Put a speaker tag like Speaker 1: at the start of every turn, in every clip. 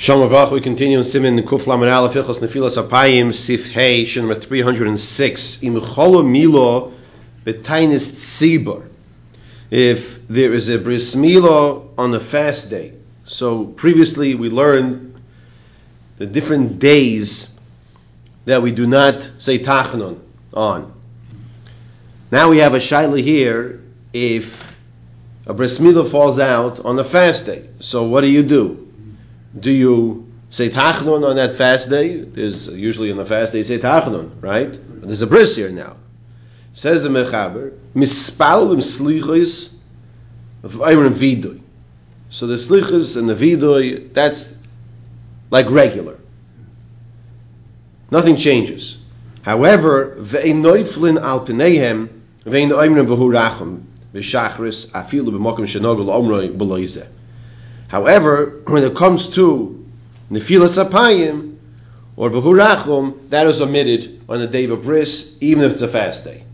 Speaker 1: Shalom Avach, we continue in Simin Kuf Lamed Aleph Nefilas Apayim Sif Hey Shin number 306 Im Cholo Milo Betainis Tzibor. If there is a Bris Milo on a fast day. So previously we learned the different days that we do not say Tachnon on. Now we have a Shaila here if a Bris Milo falls out on a fast day. So what do you do do you say tachnun on that fast day? There's usually on the fast day you say tachnun, right? But there's a bris here now. Says the mechaber, mispalim slichos of ayrim vidoy. So the slichos and the vidoy, that's like regular. Nothing changes. However, ve'enoiflin al pinehem ve'en ayrim v'hurachim v'shachris afilu b'mokim shenogel omroi b'loizeh. However, when it comes to Nefilas Apayim or Behurachum, that is omitted on the day of bris, even if it's a fast day.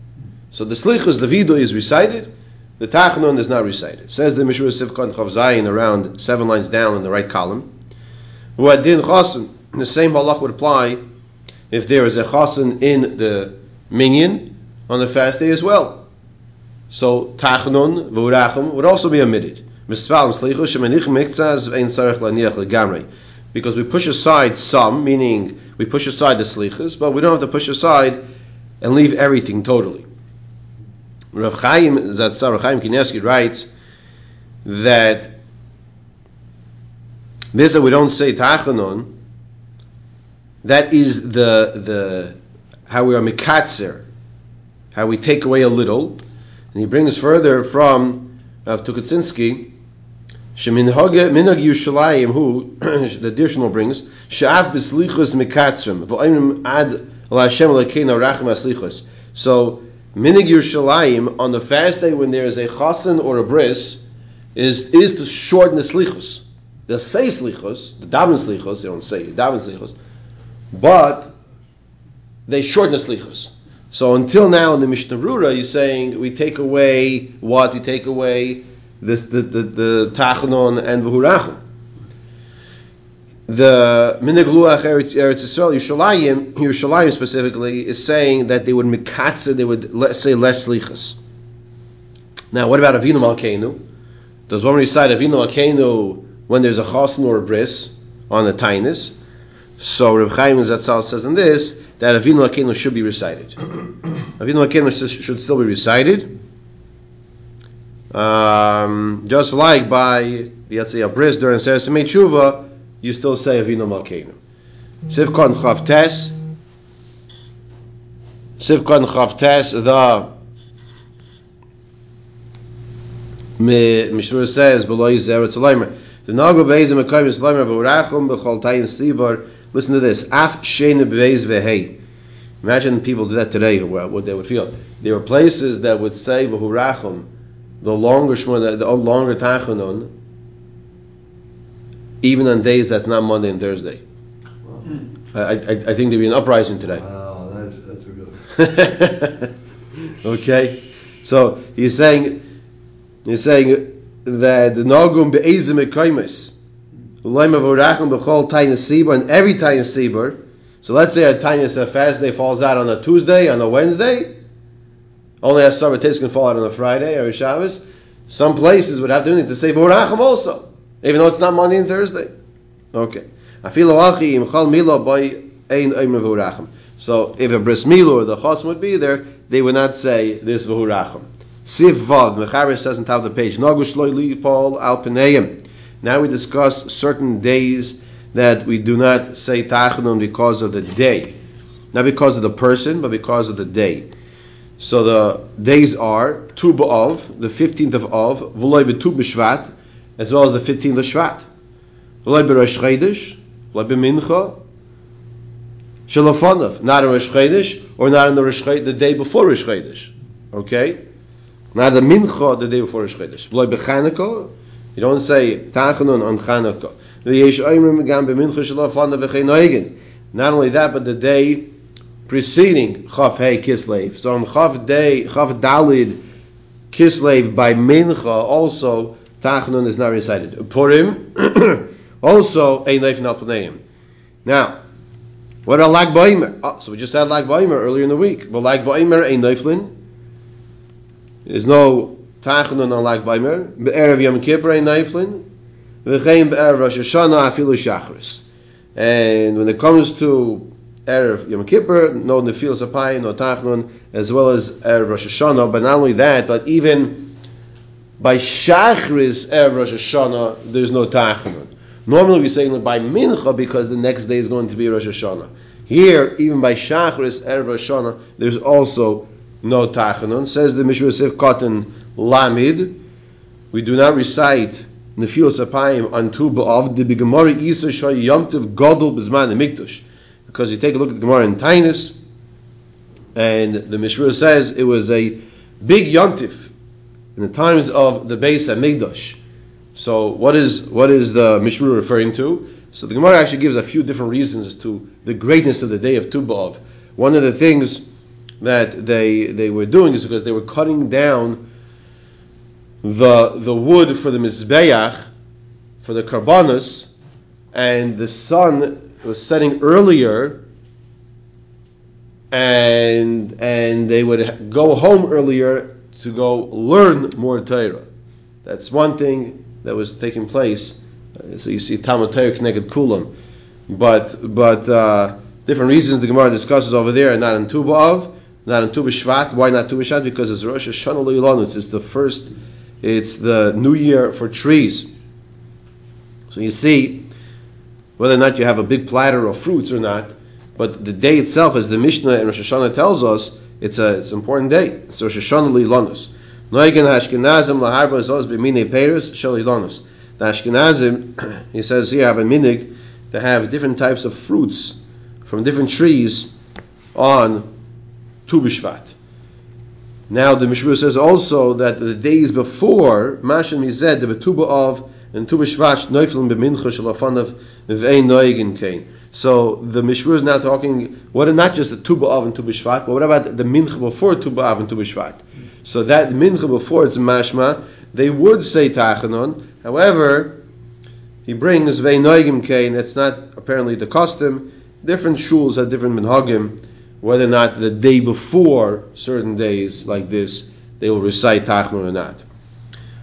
Speaker 1: So the Slichus, the Vido is recited, the Tachnun is not recited. Says the Mishra Sivkon Chav Zayin around seven lines down in the right column. Din chasen, the same halach would apply if there is a chasen in the minyan on the fast day as well. So Tachnun, Vurachum would also be omitted. Because we push aside some, meaning we push aside the slichas, but we don't have to push aside and leave everything totally. Rav Chaim Zatzar Chaim Kanievsky writes that this that we don't say tachanon, that is the the how we are mikatzer, how we take away a little, and he brings further from Rav Tukaczynski Sheminhag minhag Yushalayim, who the additional brings, she'af b'slichus mekatzrim, v'oimim ad rachim. So minhag Yushalayim on the fast day when there is a chasen or a bris is is to shorten the slichus. They say slichus, the daven slichus, they don't say daven slichus, but they shorten the slichus. So until now in the Mishnah Brura, you're saying we take away what? We take away this the the, the Tachanon and V'hurachim. The Minig Luach Eretz Yisrael Yerushalayim, Yerushalayim specifically, is saying that they would mikatze, they would let, say less lichas. Now, what about Avinu Malkeinu? Does one recite Avinu Malkeinu when there's a chasn or a bris on the tainis? So Rav Chaim Zatzal says in this that Avinu Malkeinu should be recited. Avinu Malkeinu should still be recited. Um, just like by say a bris during Seres Tshuva, you still say Avinu Malkeinu. Sivkon Chavtes, Sivkon Chavtes, the Mishmur says below Zeretz Leimer. The Nagu Beizim Mekayim is Leimer v'Urachum b'Chol Tayin Sibar. Listen to this. Af Shein Beiz v'Hei. Imagine people do that today. What they would feel. There were places that would say v'Urachum the longer Shmona, the longer Tachanun, even on days that's not Monday and Thursday. Hmm. I, I, I think there'll be an uprising today.
Speaker 2: Wow, that's, that's a good.
Speaker 1: okay, so he's saying he's saying that the Nagum be'ezim ekaimis, Lema v'orachim b'chol tainis sibur, and every tainis sibur. So let's say a tainis a fast day falls out on a Tuesday, on a Wednesday. Only a summer taste can fall out on a Friday or a Shabbos. Some places would have to, do it to say Vorachim also, even though it's not Monday and Thursday. Okay. So if a bris milah or the chos would be there, they would not say this v'hurachim. Siv vav mechaber says on top of the page. Paul al Now we discuss certain days that we do not say tachanun because of the day, not because of the person, but because of the day. So the days are Tu B'Av, the 15th of Av, V'loi B'Tu B'Shvat, as well as the 15th of Shvat. V'loi B'Rosh Chodesh, V'loi B'Mincha, Shalofonov, not in Rosh Chodesh, or not in the Rosh Chodesh, the day before Rosh Chodesh. Okay? Not the Mincha, the day before Rosh Chodesh. V'loi B'Chanukah, you don't say Tachanun on Chanukah. Not only that, but the day preceding Chav Hey Kislev. So on Chav Day, Chav Dalid Kislev by Mincha also Tachnun is not recited. Purim Also, a knife not planeim. Now, what about lag ba'imer? Oh, ah, so we just had lag ba'imer earlier in the week. But lag ba'imer a kniflin. There's no tachanun on lag ba'imer. Be'erev yom kippur a kniflin. V'chein be'erev Rosh Hashanah afilu shachris. And when it comes to Erev Yom Kippur, no Nefilas Apayim, no Tachnun, as well as Erev Rosh Hashanah. But not only that, but even by Shachris Erev Rosh Hashanah, there's no Tachnun. Normally we say by Mincha because the next day is going to be Rosh Hashanah. Here, even by Shachris Erev Rosh Hashanah, there's also no Tachanun. Says the Mishra Sif Cotton Lamid, we do not recite Nefilas Apayim on Tu B'Av, the Gemara Isa Shoy Yomtiv Godel B'Zman Mikdash because you take a look at the Gemara in Tainus, and the Mishra says it was a big yontif in the times of the Beis Hamikdash. So what is what is the Mishra referring to? So the Gemara actually gives a few different reasons to the greatness of the day of Tu B'Av. One of the things that they they were doing is because they were cutting down the the wood for the mizbeach for the karbanos, and the sun was setting earlier, and and they would go home earlier to go learn more Torah. That's one thing that was taking place. So you see Talmud Torah connected Kulam, but but uh, different reasons the Gemara discusses over there, not in Tu B'Av, not in Tu B'Shvat. Why not Tu B'Shvat? Because it's Rosh Hashanah Leilanus. It's the first. It's the new year for trees. So you see whether or not you have a big platter of fruits or not. But the day itself, as the Mishnah and Rosh Hashanah tells us, it's a it's an important day. So Rosh Hashanah Lilanus. Noigen Ashkenazim laharba zos b'minei peiros shalilanus. The Ashkenazim, he says here, have a minig to have different types of fruits from different trees on Tu B'Shvat. Now the Mishra says also that the days before Mashan Mized, the Betuba of and Tu B'Shvat Neuflim shalafanav. So the Mishra is now talking what not just the Tu B'Av and Tu B'Shvat, but what about the mincha before Tu B'Av and Tu B'Shvat? So that mincha before it's mashma, they would say tachanon. However, he brings vein noigim kain. That's not apparently the custom. Different shuls have different minhagim. Whether or not the day before certain days like this they will recite tachanon or not.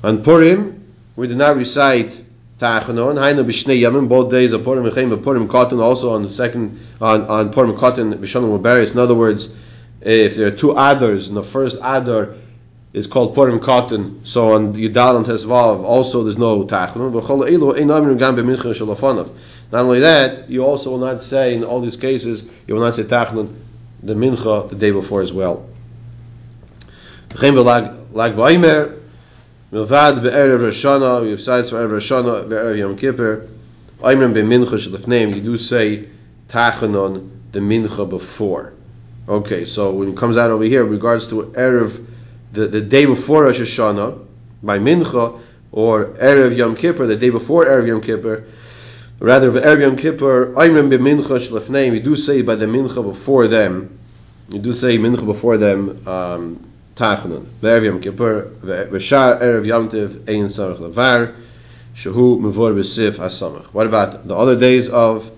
Speaker 1: On Purim, we do not recite Tachanon. Hainu b'shnei yamim, both days of Purim Mechem, Purim Cotton, also on the second, on, on Purim Cotton, B'shanim Mubaris. In other words, if there are two Adars, and the first Adar is called Purim Cotton, so on Yudal and Tesvav, also there's no Tachanon. Not only that, you also will not say, in all these cases, you will not say Tachanon, the Mincha, the day before as well. Lag Milvad be'erev Roshana, we have sides for Erev Roshana, be'erev Yom Kippur. Oimrim be'mincha shalifneim, you do say tachanon, the mincha before. Okay, so when it comes out over here, regards to Erev, the, the day before Rosh Hashanah, by mincha, or Erev Yom Kippur, the day before Erev Yom Kippur, rather Erev Yom Kippur, Oimrim be'mincha shalifneim, you do say by the mincha before them, you do say mincha before them, um, Tachanun. Ve'erev Yom Kippur, ve'shar Erev Yom Tiv, Ein Samach Levar, Shehu Mevor B'Sif HaSamach. What about the other days of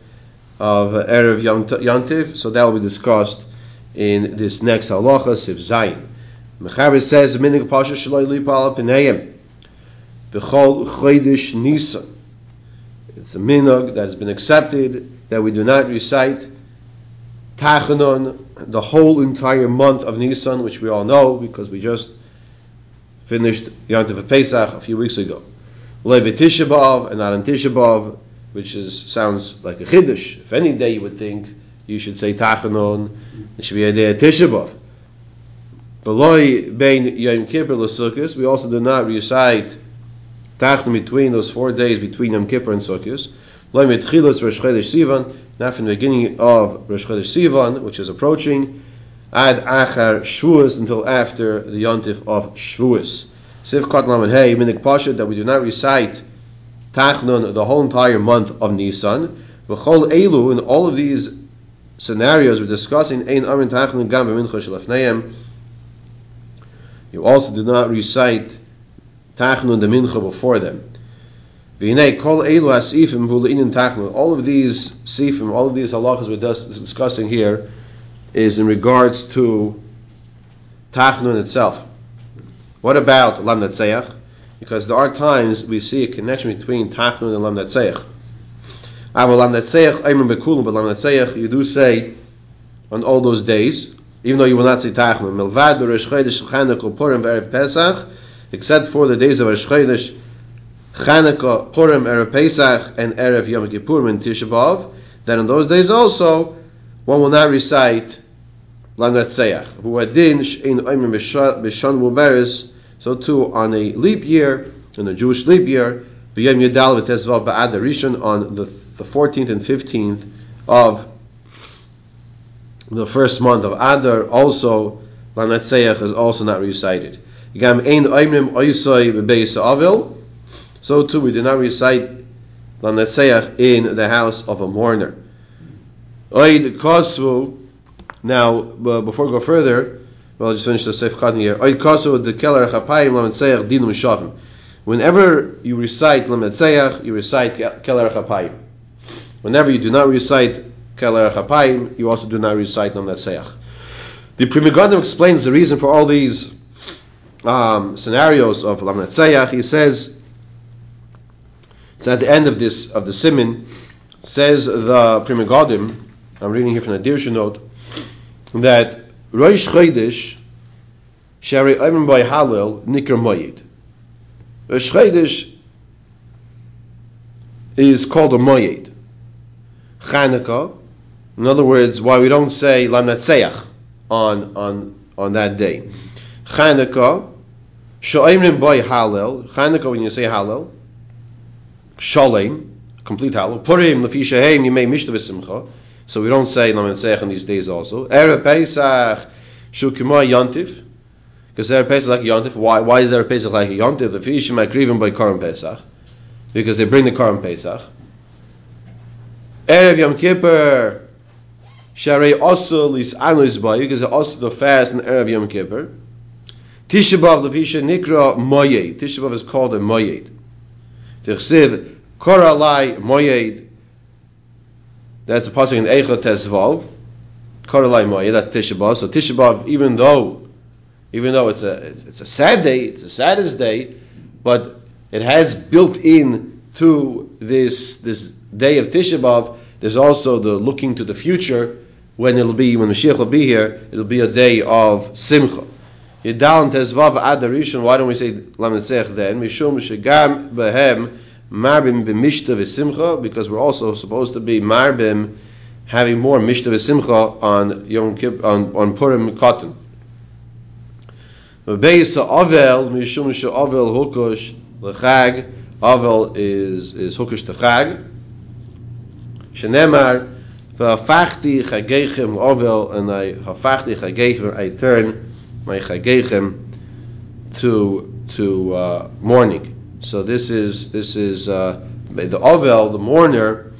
Speaker 1: of Erev Yom Tiv? So that will be discussed in this next halacha, Sif Zayin. Mechaber says, Minig Pasha Shaloi Lipal P'neim, B'chol Chodesh Nisan. It's a minog that has been accepted, that we do not recite Tachanon, the whole entire month of Nisan, which we all know because we just finished Yantiv Pesach a few weeks ago. Lebe Tisha B'Av and not on Tisha B'Av, which is sounds like a chiddush. If any day you would think you should say Tachanon, it should be a day of Tisha B'Av. Beloy Bein Yom Kippur L'Sukkos, we also do not recite Tachanon between those four days between Yom Kippur and Sukkos. Loy Mitchilas Rosh Chodesh Sivan, not from the beginning of Rosh Chodesh Sivan, which is approaching, ad achar Shavuos until after the yontif of Shavuos. Sif Kot Lamed Hey, Minik Pasha, that we do not recite Tachnun the whole entire month of Nisan. V'chol Elu, in all of these scenarios we're discussing, Ein Amin Tachnun Gam B'mincha Shalafneim, you also do not recite Tachnun the Mincha before them. All of these sifim, all of these halachas we're dis- discussing here, is in regards to tachnun itself. What about lam netzeach? Because there are times we see a connection between tachnun and lam netzeach. Aval lam netzeach, ayman bekulim, but lam netzeach, you do say on all those days, even though you will not say tachnun. Melvad b'resh chanukah purim v'erev pesach, except for the days of Rosh Chanukah, Purim, Erev Pesach, and Erev Yom Kippur and Tisha B'Av, then in those days also, one will not recite Lam Netzeach. Huadin Shein Omer B'Shan Muberes, so too on a leap year, in a Jewish leap year, B'Yom Yudal V'Tezvav Ba'ad Rishon on the, the 14th and 15th of the first month of Adar, also Lam Netzeach is also not recited. Gam Ein Oimrim Oisoi so too we do not recite Lanetzeach in the house of a mourner. Oid Kosvu, now uh, before we go further, well, I'll just finish the safe cutting here. Oid Kosvu, the Keller Chapayim Lanetzeach Dinum Shavim. Whenever you recite Lanetzeach, you recite Keller Chapayim. Whenever you do not recite Keller Chapayim, you also do not recite Lanetzeach. The Pri Megadim explains the reason for all these um, scenarios of Lam He says so at the end of this of the simin says the Pri Megadim. I'm reading here from the Dirshu note that Rosh Chodesh Shari Ayman by Halil Nikra Moyed. Rosh Chodesh is called a Moyed. Chanukah, in other words, why we don't say Lam Natseach on on on that day. Chanukah, Sha'imrim by Halil. Chanukah when you say Halil, Shalem, complete Halal. Purim, Lefi Shehem, Yimei Mishta V'Simcha. So we don't say Lamed Seich on these days also. Erev Pesach, Shukima Yontif. Because Erev Pesach like Yontif. Why, why is Erev Pesach like a Yontif? The Fish Makrivim by Karam Pesach. Because they bring the Karam Pesach. Erev Yom Kippur, Sharei Osul is Anus by because they also the fast in Erev Yom Kippur. Tisha B'Av Levisha Nikra Moyed. Tisha B'Av is called a Moyed. Tichsiv Koralai Moyed. That's a passing in Eichot Tesvav. Koralai Moyed. That's Tisha. So Tisha B'Av, even though, even though it's a it's, it's a sad day, it's the saddest day, but it has built in to this this day of Tisha B'av. There's also the looking to the future when it'll be when Mashiach will be here. It'll be a day of Simcha. Yidal Tezvav Adarishon. Why don't we say Lametzech then? Mishum Shegam Behem Marbim B'Mishta V'Simcha because we're also supposed to be Marbim having more Mishta V'Simcha on Yom Kippur on, on Purim Cotton. Beisa Avel Mishum Avel Hukosh L'Chag Avel is is Hukosh T'Chag Shenemar V'Afachti Chagechem Avel and I Hafachti Chagechem I turn my chagechem to to uh, mourning. So this is this is uh, the ovel, the mourner.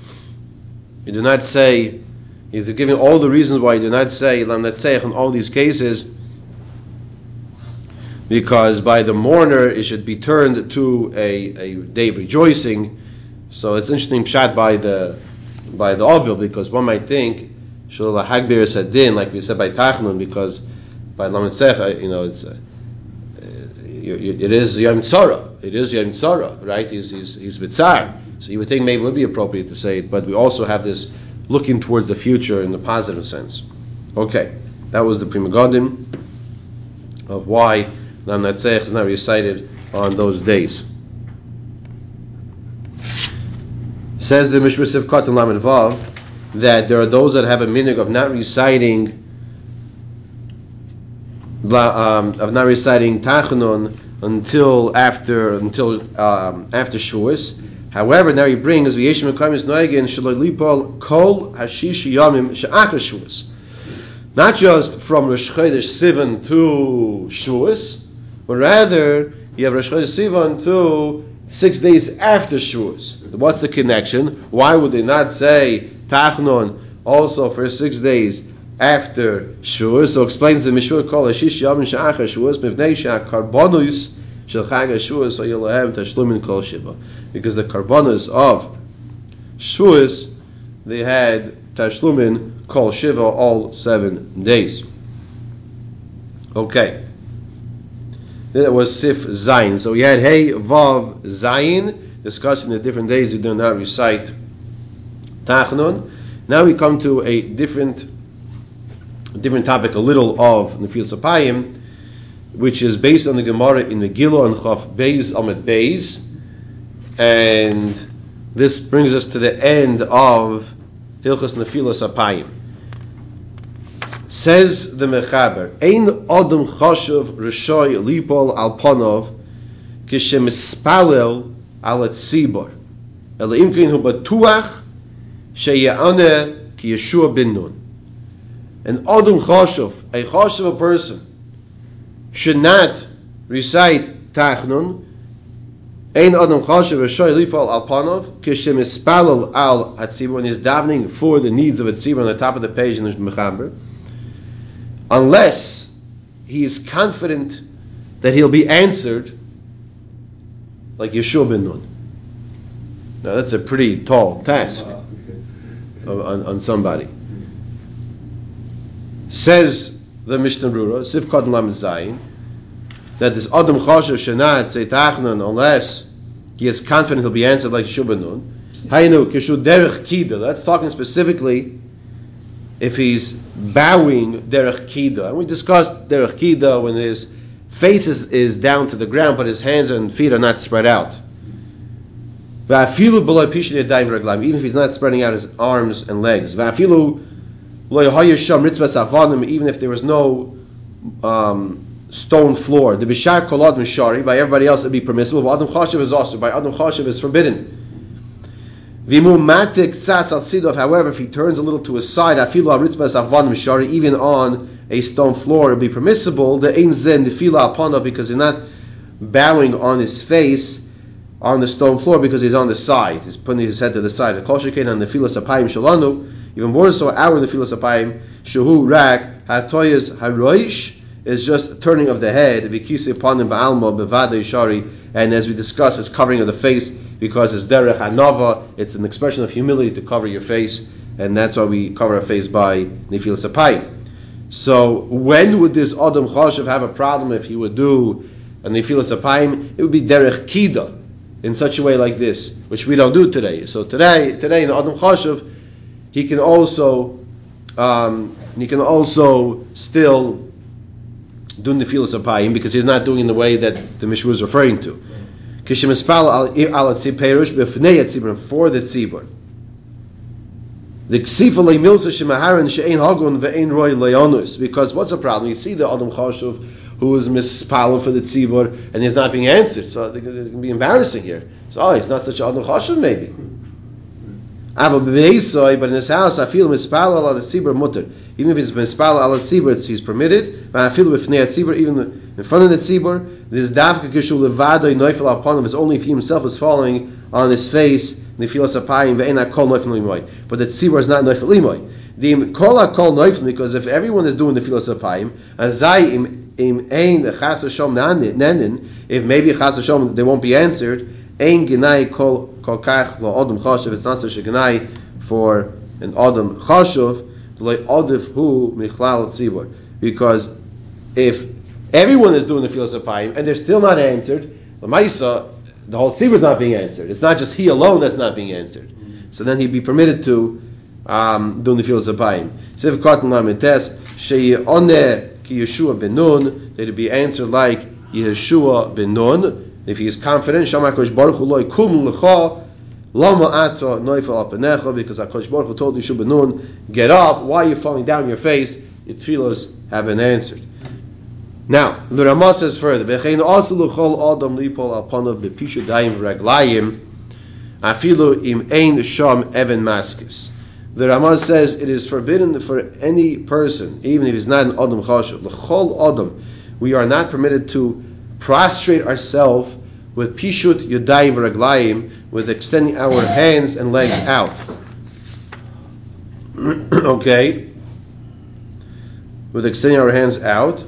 Speaker 1: You do not say. You're giving all the reasons why you do not say lam in all these cases, because by the mourner it should be turned to a, a day of rejoicing. So it's interesting pshat by the by the ovel because one might think shul hagbir sadin like we said by tachnun because by Lamed Sech, you know, it's uh, it is Yom Tzara. It is Yom Tzara, right? He's he's he's Bitzar. So you would think maybe it would be appropriate to say it, but we also have this looking towards the future in the positive sense. Okay, that was the Pri Megadim of why Lam Natzech is not recited on those days. Says the Mishmar Sivkat and Lamed Vav that there are those that have a minig of not reciting um, of not reciting Tachanun until after until um, after Shavuos. However, now he brings v'yeshim mekamis noigin shaloi kol hashish yamim she'achar Shavuos. Not just from Rosh Chodesh Sivan to Shavuos, but rather you have Rosh Chodesh Sivan to six days after Shavuos. What's the connection? Why would they not say Tachanun also for six days after Shavuos. So explains the Mishur called Ashish Yom Sha'achar Shavuos Mivnei Sha'karbonus shel chag Shavuos hayolahem tashlumin kol shiva, because the karbonas of Shavuos they had tashlumin kol shiva all seven days. Okay. That was Sif Zayin. So we had Hey Vav Zayin discussing the different days you do not recite Tachnun. Now we come to a different different topic, a little of Nefil Sapayim, which is based on the Gemara in the Gilo and Chaf Beis Amid Beis. And this brings us to the end of Hilchas Nefil Sapayim. Says the Mechaber, Ein Odom Choshev Rishoy Lipol Al Ponov Kishem Spalel Al Tzibor Ela Imkin Hu Batuach Sheyane Ki Yeshua Bin Nun An Odom Choshev, a Choshev person, should not recite Tachnun Ein Odom Choshev Rishoy Lipol Al Ponov Kishem Spalel Al Tzibor and is davening for the needs of a Tzibor on the top of the page in the Mechaber unless he is confident that he'll be answered like Yeshua ben Nun. Now that's a pretty tall task on, on somebody. Says the Mishnah Brura, Sif Kod Lamed Zayin, that this Adam Choshev Shenat Zaytachnan, unless he is confident he'll be answered like Yeshua ben Nun. Hayinu Kishu Derech Kida. That's talking specifically if he's bowing derech kida. And we discussed derech kida when his face is, is down to the ground, but his hands and feet are not spread out. Even if he's not spreading out his arms and legs. Even if there was no um, stone floor. The bishar kolad mishari by everybody else would be permissible. But adam chashiv is also by adam chashiv is forbidden. Vimu matik al. However, if he turns a little to his side, afilu aritzbas avon mishari, even on a stone floor, it would be permissible. The ein zen nefila apana because he's not bowing on his face on the stone floor because he's on the side. He's putting his head to the side. The kol shekain on nefilas apayim shalanu. Even more so, our nefilas apayim shehu rak hatoyas haroish is just turning of the head. Vikisi apanim ba'alma bevada shari. And as we discussed, it's covering of the face because it's derech anava, it's an expression of humility to cover your face, and that's why we cover our face by nifil sapai. So when would this Adam Choshev have a problem if he would do a nifil sapai? It would be derech kida, in such a way like this, which we don't do today. So today, today in Adam Choshev, he can also um, he can also still do nefila sapayim because he's not doing in the way that the Mishnah was referring to for the tzibur. The ksifa leimilsa shemaharin she'ein hagun ve'ein roy leonus. Because what's the problem? You see the Adam Chashuv who is mispalel for the tzibur and he's not being answered. So it's going to be embarrassing here. So oh, he's not such an Adam Chashuv maybe. But in his house, I feel mispalel al tzibur mutter. Even if he's mispalel al tzibur, he's permitted. But I feel with tzibur, even in front of the tzibur, this dafka kishu levado noifel upon him is only if he himself is falling on his face. Nefilas apayim ve'ena kol. But the tzibur is not noifel limoy. The kol kol noifel because if everyone is doing the filas apayim, azai im ein chas shom nenin, if maybe chas shom they won't be answered. Ein genai kol kol kach lo odom chashuv. It's not such a for an odom chashuv. Lo odif hu michlal tzibur because if everyone is doing the filas apayim and they're still not answered, the Maisa, the whole tzibur is not being answered. It's not just he alone that's not being answered. So then he'd be permitted to um, do the filas apayim. Sev katan lamites sheyoneh ki Yeshua ben Nun. They'd be answered like Yeshua ben Nun. If he is confident, Shamakosh Baruch Hu loy kum lecha. Lama ato noifel apenecha because Hakadosh Baruch Hu told Yeshua ben Nun, get up. Why are you falling down your face? Your tefillos have been answered. Now, the Ramah says further, V'chein also l'chol adam lipol alpanav b'pishu dayim raglayim afilu im ein sham even maskis. The Ramah says it is forbidden for any person, even if he's not an adam chashuv, l'chol adam, we are not permitted to prostrate ourselves with pishut yudayim raglayim, with extending our hands and legs out. okay? With extending our hands out.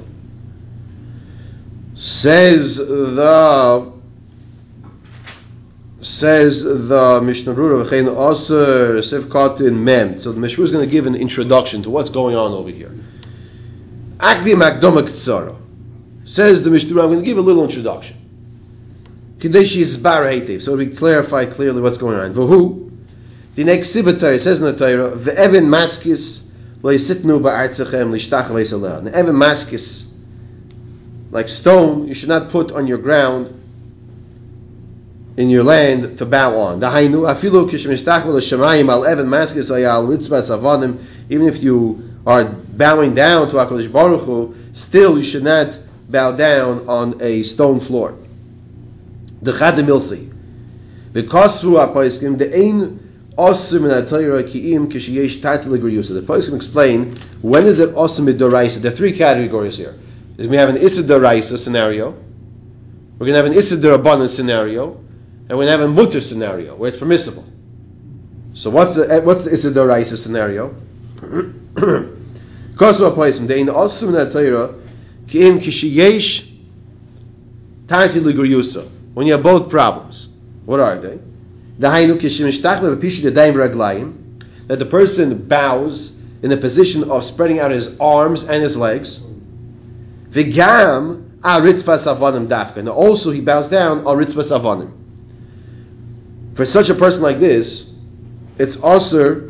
Speaker 1: Says the says the Mishnah Brura v'chein aser sivkat in mem. So the Mishnah is going to give an introduction to what's going on over here. Akdi makdoma ktsara. Says the Mishnah, I'm going to give a little introduction. Kadeshi is bar So we clarify clearly what's going on. V'hu, the next sibatar says in the Torah, v'evin maskis ba'artzachem lishtach evin maskis, like stone, you should not put on your ground in your land to bow on. Even if you are bowing down to Hakadosh Baruch Hu, still you should not bow down on a stone floor. The Chad Milsi. Because through Apaiskim, the Ein Osim in Atayra Ki'im Kishiyesh Tatil Yusa. The Apaiskim explain when is it Osim Doraisa. There are three categories here. we have an Issa Doraisa scenario, we're going to have an Issa Dorabbanan scenario, and we're going to have a Mutter scenario where it's permissible. So what's the eh, what's the Issa Doraisa scenario? Of Apaiskim, the Ein Osim in Atayra Ki'im Kishiyesh Tatil Yusa when you have both problems. What are they? That the person bows in the position of spreading out his arms and his legs. Vigam dafka. And also he bows down al ritzvas For such a person like this, it's also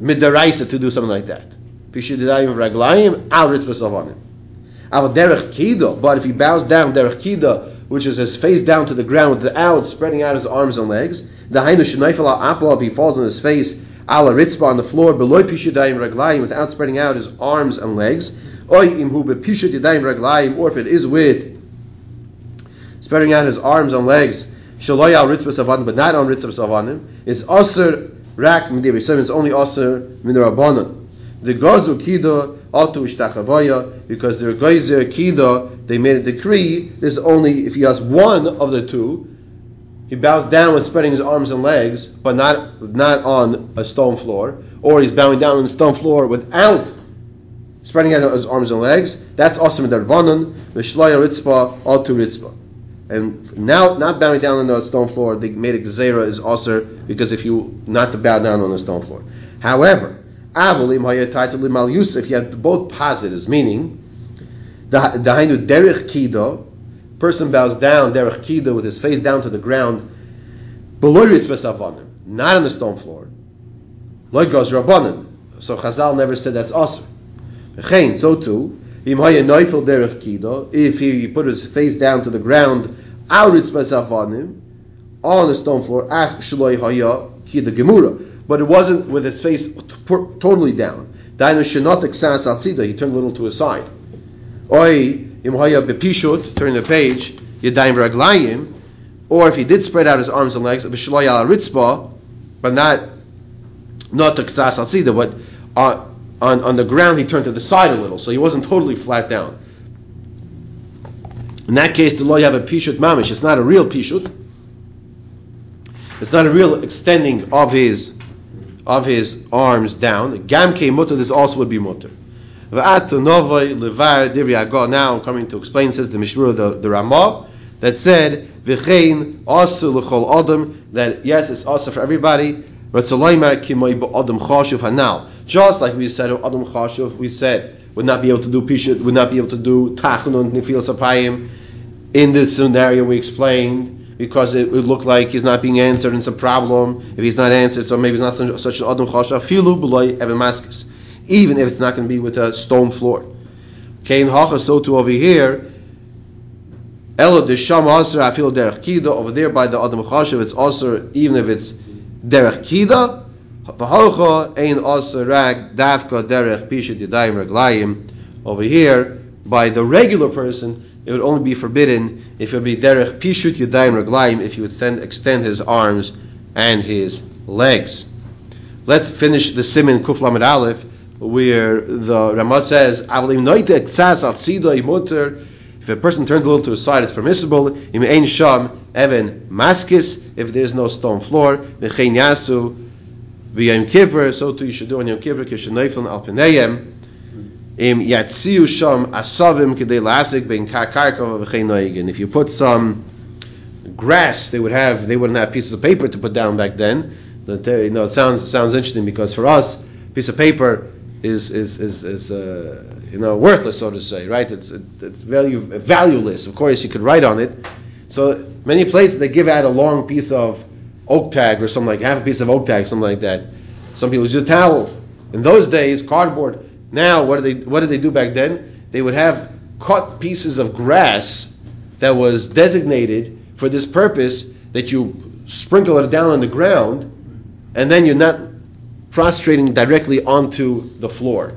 Speaker 1: midaraisa to do something like that. Pishudayim raglayim al ritzvas avanim. derech kido. But if he bows down derech kido which is his face down to the ground without spreading out his arms and legs. The hainu shneifel apple if he falls on his face ala ritzba on the floor below pishudayim raglayim without spreading out his arms and legs. Oy imhu bepishudayim raglayim or if it is with spreading out his arms and legs shaloy al ritzba savanim but not on ritzba savanim is aser rak midiri so it's only aser midirabanan. The gazu kido altu ishtachavaya because the geyser they made a decree. This is only if he has one of the two. He bows down with spreading his arms and legs, but not not on a stone floor, or he's bowing down on the stone floor without spreading out his arms and legs. That's awesome darbanan v'shloya ritzpa altu ritzpa. And now, not bowing down on the stone floor, they made a gezerah is also because if you not to bow down on the stone floor. However, if you have both positives, meaning Dahainu derech kido, person bows down derech kido with his face down to the ground, below ritzvah not on the stone floor. Like goes rabbanim. So Chazal never said that's awesome. So too, if he put his face down to the ground, al ritzvah on the stone floor, haya kida gemura. But it wasn't with his face t- totally down. Dainu shenot he turned a little to his side. Oi imhaya bepishut, turn the page, yadayim raglayim, or if he did spread out his arms and legs, b'shloy al ritzba, but not not to ktsas al but on, on, on the ground he turned to the side a little, so he wasn't totally flat down. In that case, the law you have a pishut mamish. It's not a real pishut. It's not a real extending of his of his arms down. Gamke mutter. This also would be mutter. Now coming to explain, says the Mishmur, the, the Ramah, that said, V'chein asu l'chol adam, that yes, it's also for everybody, just like we said, Adam Chashuv, we said, would not be able to do Pishut, would not be able to do Tachon and Nifil Sapayim. In this scenario we explained, because it would look like he's not being answered and it's a problem. If he's not answered, so maybe it's not such an Adam Chashuv. Filu Evan Maskis even if it's not going to be with a stone floor. Kain hacha, so too over here. Elo desham aser afil derech kida over there by the adam chashav. It's also even if it's derech kida. V'halcha ein aser rag davka derech pishet yadayim reglayim. Over here by the regular person, it would only be forbidden if it would be derech pishut yadayim reglayim if he would extend, extend his arms and his legs. Let's finish the simin kuf lamed aleph where the Ramah says, If a person turns a little to his side, it's permissible. Im ein sham even maskis. If there's no stone floor, v'chein yasu v'yom kippur. So too you should do on yom kippur kishenayfon al If you put some grass, they would have they wouldn't have pieces of paper to put down back then. You know, it sounds it sounds interesting because for us, piece of paper is is is, is uh, you know worthless, so to say, right? It's it, it's value valueless. Of course, you could write on it. So many places they give out a long piece of oak tag or something like half a piece of oak tag, something like that. Some people use a towel. In those days, cardboard. Now, what did they what did they do back then? They would have cut pieces of grass that was designated for this purpose that you sprinkle it down on the ground, and then you're not prostrating directly onto the floor.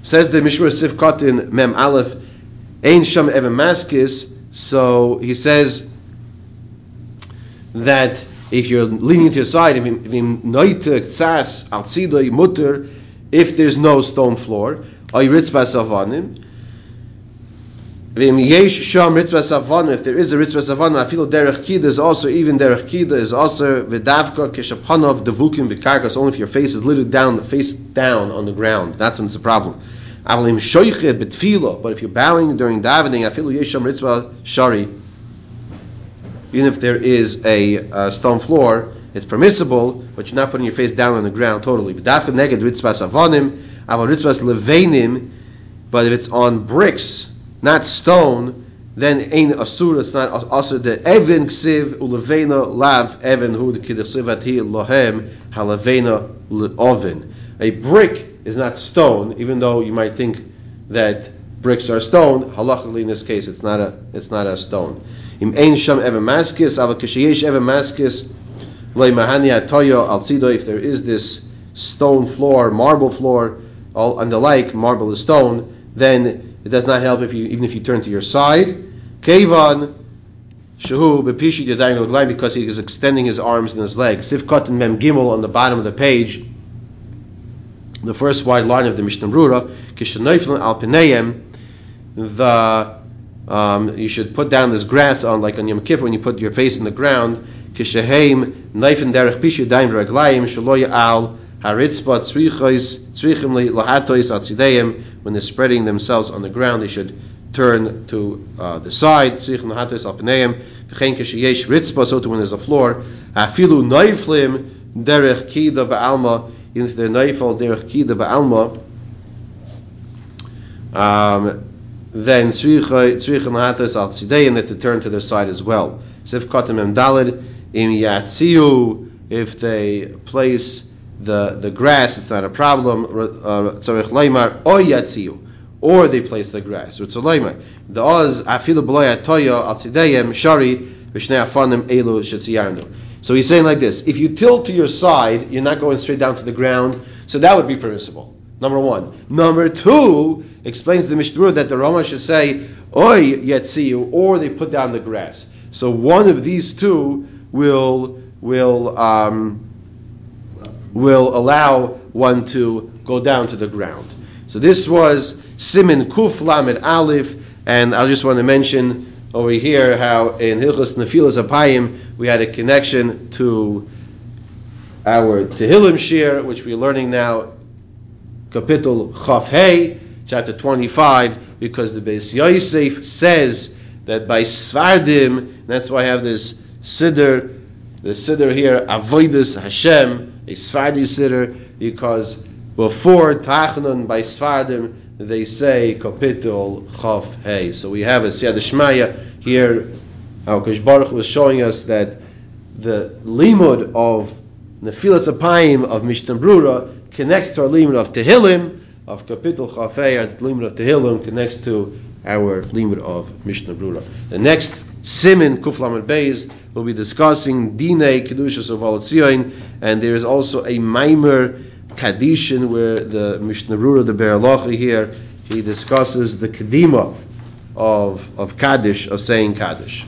Speaker 1: Says the Mishmur Sif Kotin Mem Aleph, Ein Sham Even Maskis. So he says that if you're leaning to your side, if there's no stone floor, if there is a ritzvah savana, afilo derech kida is also even derech kida is also v'davka keshapanov devukim b'karkas. Only if your face is literally down, face down on the ground. That's when it's a problem. Shoichet betfilo. But if you're bowing during davening, afilo yesham ritzvah shari. Even if there is a uh, stone floor, it's permissible, but you're not putting your face down on the ground totally. But if it's on bricks not stone, then ein asur. It's not also the evin ksiv ulevena lav evin hu the kidusivati lohem halavena oven. A brick is not stone, even though you might think that bricks are stone. Halachically, in this case, it's not a it's not a stone. Im ein sham even maskis, ava kishayesh even maskis, loy mahani atoyo al If there is this stone floor, marble floor, all and the like, marble is stone, then it does not help if you even if you turn to your side. Kevan Shahu because he is extending his arms and his legs. Sifkat and Mem Gimel on the bottom of the page, the first wide line of the Mishnah Brura, Kishanoifel al the um, you should put down this grass on like on Yom Kippur when you put your face in the ground. Kishaheim naifen derech pishu daim shaloya al haritzbat tzrichos tzrichim lahatois atzideim when they're spreading themselves on the ground, they should turn to uh, the side. So when there's a floor, afilu noiflim derech kida ba'alma, even if they're noifel derech kida ba'alma, um, then tzrich and hatas al tzidei, and that to turn to their side as well. Sif katem em dalid im yatziu, if they place the, the grass, it's not a problem. Uh, tzarech leimar o yatziu, or they place the grass. It's leimar. The oz afilu al tzideyem shari v'shnei afanim elu shetziyarnu. So he's saying like this: If you tilt to your side, you're not going straight down to the ground, so that would be permissible. Number one. Number two explains the Mishnah that the Rama should say oy yatziu, or they put down the grass. So one of these two will will. Um, will allow one to go down to the ground. So this was Simin Kuf Lamed Aleph, and I just want to mention over here how in Hilchos Nefilas Apayim we had a connection to our Tehillim Shir, which we're learning now, Kapitel Chaf Hey, chapter 25, because the Beis Yosef says that by Svardim, that's why I have this Siddur, the Siddur here, Avoidus Hashem, a Sfardi Siddur because before Tachanun by Sfardim they say Kapitel Chav Hey. So we have a Siyad Shmaya here. Our Baruch was showing us that the limud of Nefilas Apayim of Mishnah Brura connects to our limud of Tehillim of Kapitel Chav Hey. Our limud of Tehillim connects to our limud of Mishnah Brura. The next Simin Kuflam Beis will be discussing Dine Kedushas of Alatzion, and there is also a Maimer Kadishin where the Mishnah Brura, the Beralacha here, he discusses the Kedima of, of Kaddish, of saying Kaddish.